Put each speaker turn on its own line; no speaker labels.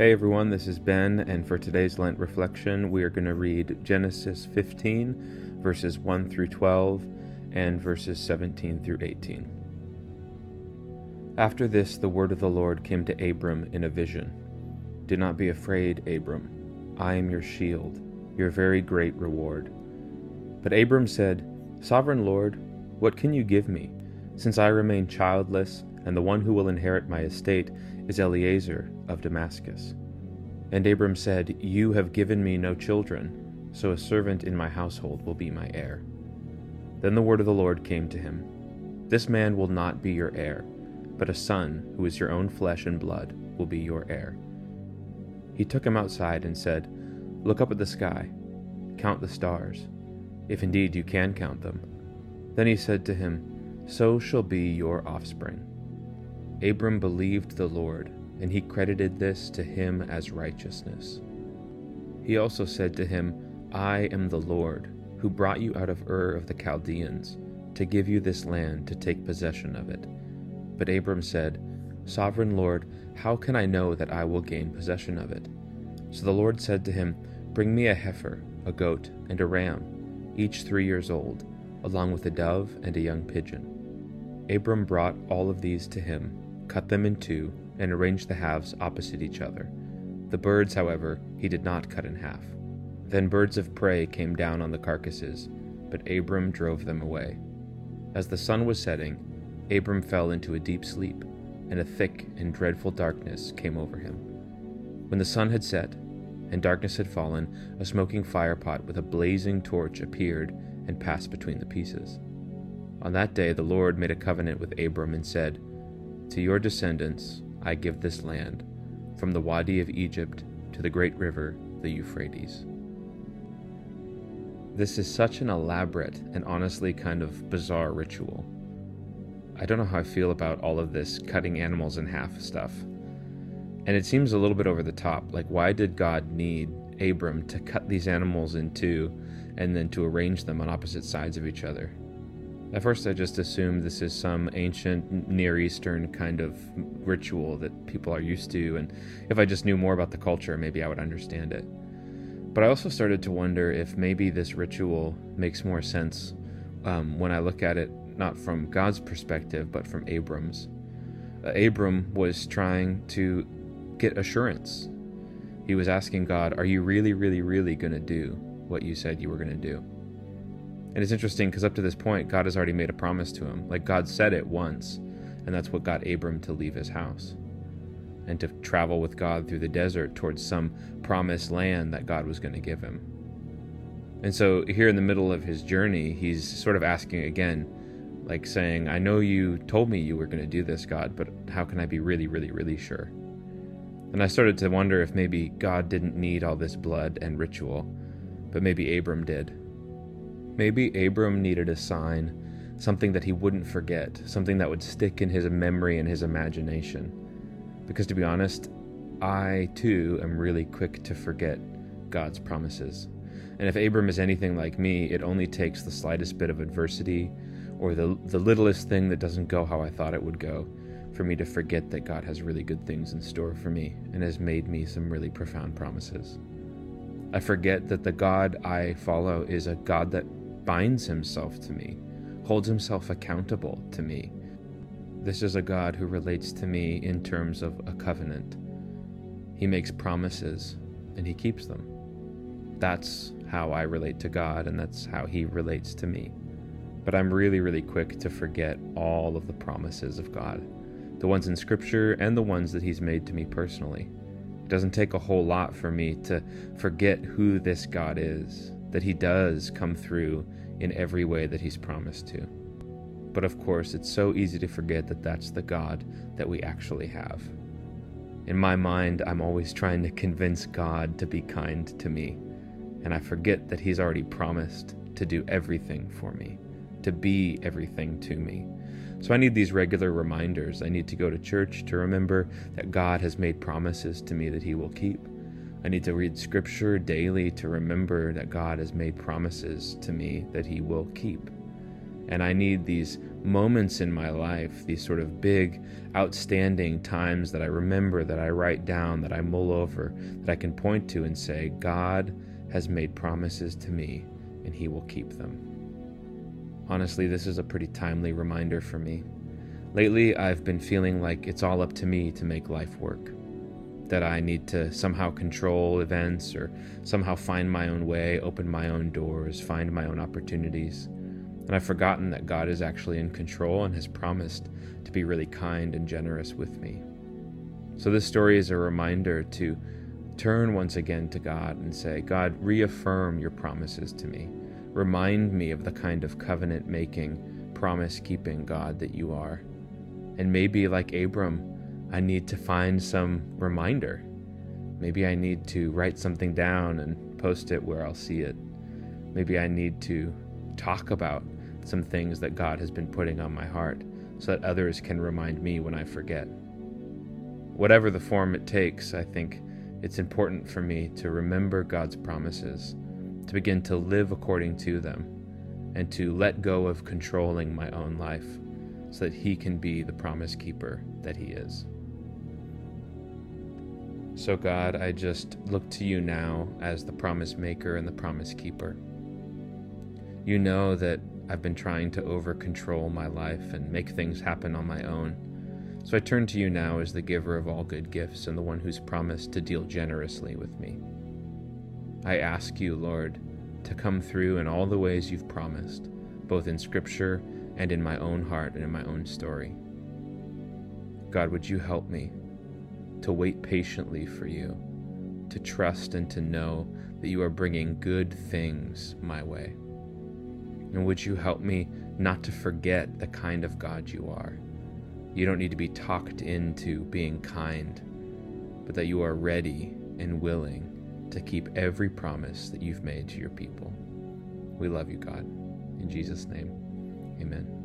Hey everyone, this is Ben, and for today's Lent reflection, we are going to read Genesis 15, verses 1 through 12, and verses 17 through 18. After this, the word of the Lord came to Abram in a vision Do not be afraid, Abram. I am your shield, your very great reward. But Abram said, Sovereign Lord, what can you give me, since I remain childless, and the one who will inherit my estate is Eliezer of Damascus. And Abram said, You have given me no children, so a servant in my household will be my heir. Then the word of the Lord came to him This man will not be your heir, but a son, who is your own flesh and blood, will be your heir. He took him outside and said, Look up at the sky, count the stars, if indeed you can count them. Then he said to him, So shall be your offspring. Abram believed the Lord, and he credited this to him as righteousness. He also said to him, I am the Lord, who brought you out of Ur of the Chaldeans, to give you this land to take possession of it. But Abram said, Sovereign Lord, how can I know that I will gain possession of it? So the Lord said to him, Bring me a heifer, a goat, and a ram, each three years old, along with a dove and a young pigeon. Abram brought all of these to him cut them in two, and arranged the halves opposite each other. The birds, however, he did not cut in half. Then birds of prey came down on the carcasses, but Abram drove them away. As the sun was setting, Abram fell into a deep sleep, and a thick and dreadful darkness came over him. When the sun had set, and darkness had fallen, a smoking firepot with a blazing torch appeared and passed between the pieces. On that day the Lord made a covenant with Abram and said, to your descendants I give this land, from the Wadi of Egypt to the great river, the Euphrates. This is such an elaborate and honestly kind of bizarre ritual. I don't know how I feel about all of this cutting animals in half stuff. And it seems a little bit over the top. Like, why did God need Abram to cut these animals in two and then to arrange them on opposite sides of each other? At first, I just assumed this is some ancient Near Eastern kind of ritual that people are used to, and if I just knew more about the culture, maybe I would understand it. But I also started to wonder if maybe this ritual makes more sense um, when I look at it not from God's perspective, but from Abram's. Uh, Abram was trying to get assurance. He was asking God, Are you really, really, really going to do what you said you were going to do? And it's interesting because up to this point, God has already made a promise to him. Like God said it once, and that's what got Abram to leave his house and to travel with God through the desert towards some promised land that God was going to give him. And so, here in the middle of his journey, he's sort of asking again, like saying, I know you told me you were going to do this, God, but how can I be really, really, really sure? And I started to wonder if maybe God didn't need all this blood and ritual, but maybe Abram did. Maybe Abram needed a sign, something that he wouldn't forget, something that would stick in his memory and his imagination. Because to be honest, I too am really quick to forget God's promises. And if Abram is anything like me, it only takes the slightest bit of adversity or the, the littlest thing that doesn't go how I thought it would go for me to forget that God has really good things in store for me and has made me some really profound promises. I forget that the God I follow is a God that binds himself to me, holds himself accountable to me. This is a God who relates to me in terms of a covenant. He makes promises and he keeps them. That's how I relate to God, and that's how he relates to me. But I'm really, really quick to forget all of the promises of God the ones in Scripture and the ones that he's made to me personally. It doesn't take a whole lot for me to forget who this God is, that he does come through in every way that He's promised to. But of course, it's so easy to forget that that's the God that we actually have. In my mind, I'm always trying to convince God to be kind to me, and I forget that He's already promised to do everything for me, to be everything to me. So I need these regular reminders. I need to go to church to remember that God has made promises to me that He will keep. I need to read scripture daily to remember that God has made promises to me that He will keep. And I need these moments in my life, these sort of big, outstanding times that I remember, that I write down, that I mull over, that I can point to and say, God has made promises to me and he will keep them. Honestly, this is a pretty timely reminder for me. Lately, I've been feeling like it's all up to me to make life work. That I need to somehow control events or somehow find my own way, open my own doors, find my own opportunities. And I've forgotten that God is actually in control and has promised to be really kind and generous with me. So, this story is a reminder to turn once again to God and say, God, reaffirm your promises to me. Remind me of the kind of covenant making, promise keeping God that you are. And maybe, like Abram, I need to find some reminder. Maybe I need to write something down and post it where I'll see it. Maybe I need to talk about some things that God has been putting on my heart so that others can remind me when I forget. Whatever the form it takes, I think it's important for me to remember God's promises to begin to live according to them, and to let go of controlling my own life so that He can be the promise keeper that He is. So, God, I just look to you now as the promise maker and the promise keeper. You know that I've been trying to over control my life and make things happen on my own. So I turn to you now as the giver of all good gifts and the one who's promised to deal generously with me. I ask you, Lord, to come through in all the ways you've promised, both in Scripture and in my own heart and in my own story. God, would you help me to wait patiently for you, to trust and to know that you are bringing good things my way? And would you help me not to forget the kind of God you are? You don't need to be talked into being kind, but that you are ready and willing to keep every promise that you've made to your people. We love you, God. In Jesus' name, amen.